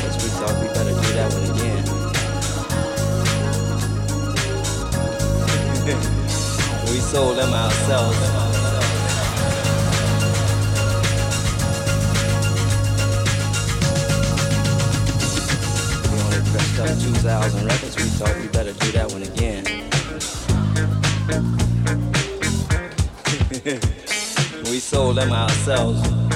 Cause we thought we better do that one again. we sold them ourselves. We only pressed up 2,000 records. We thought we better do that one again. we sold them ourselves.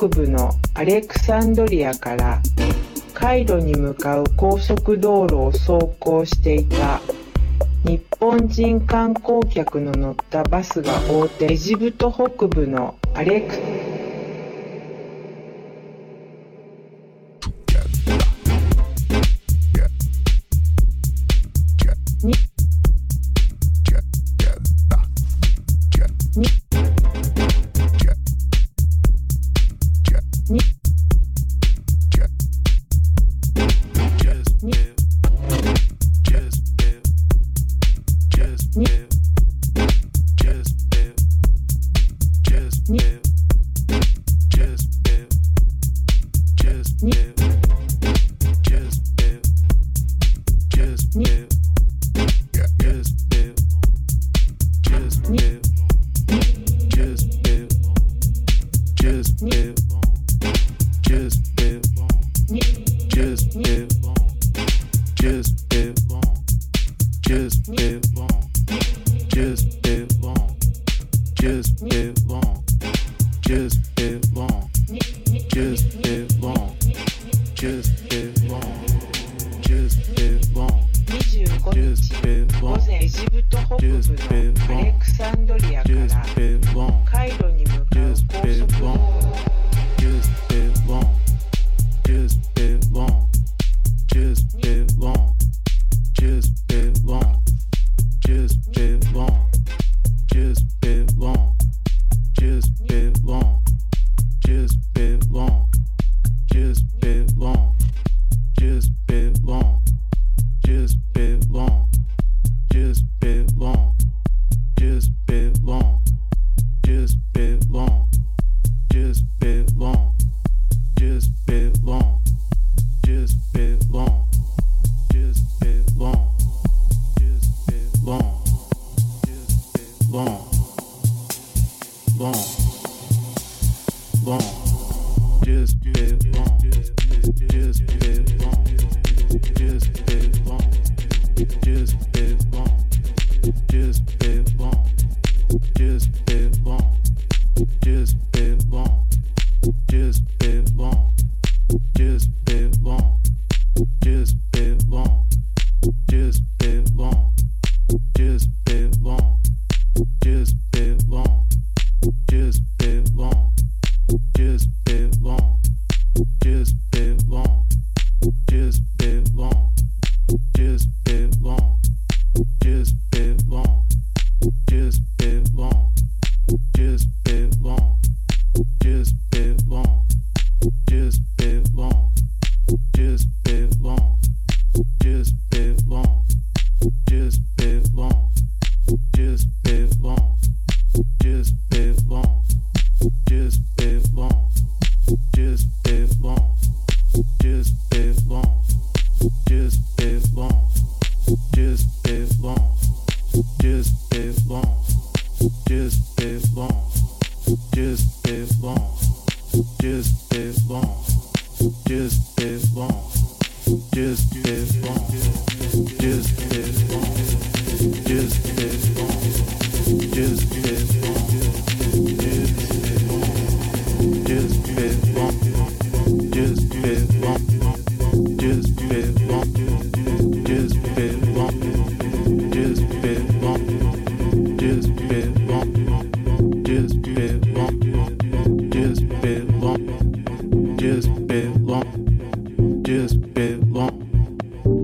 北部のアレクサンドリアからカイロに向かう高速道路を走行していた日本人観光客の乗ったバスが大手エジプト北部のアレクサ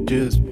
you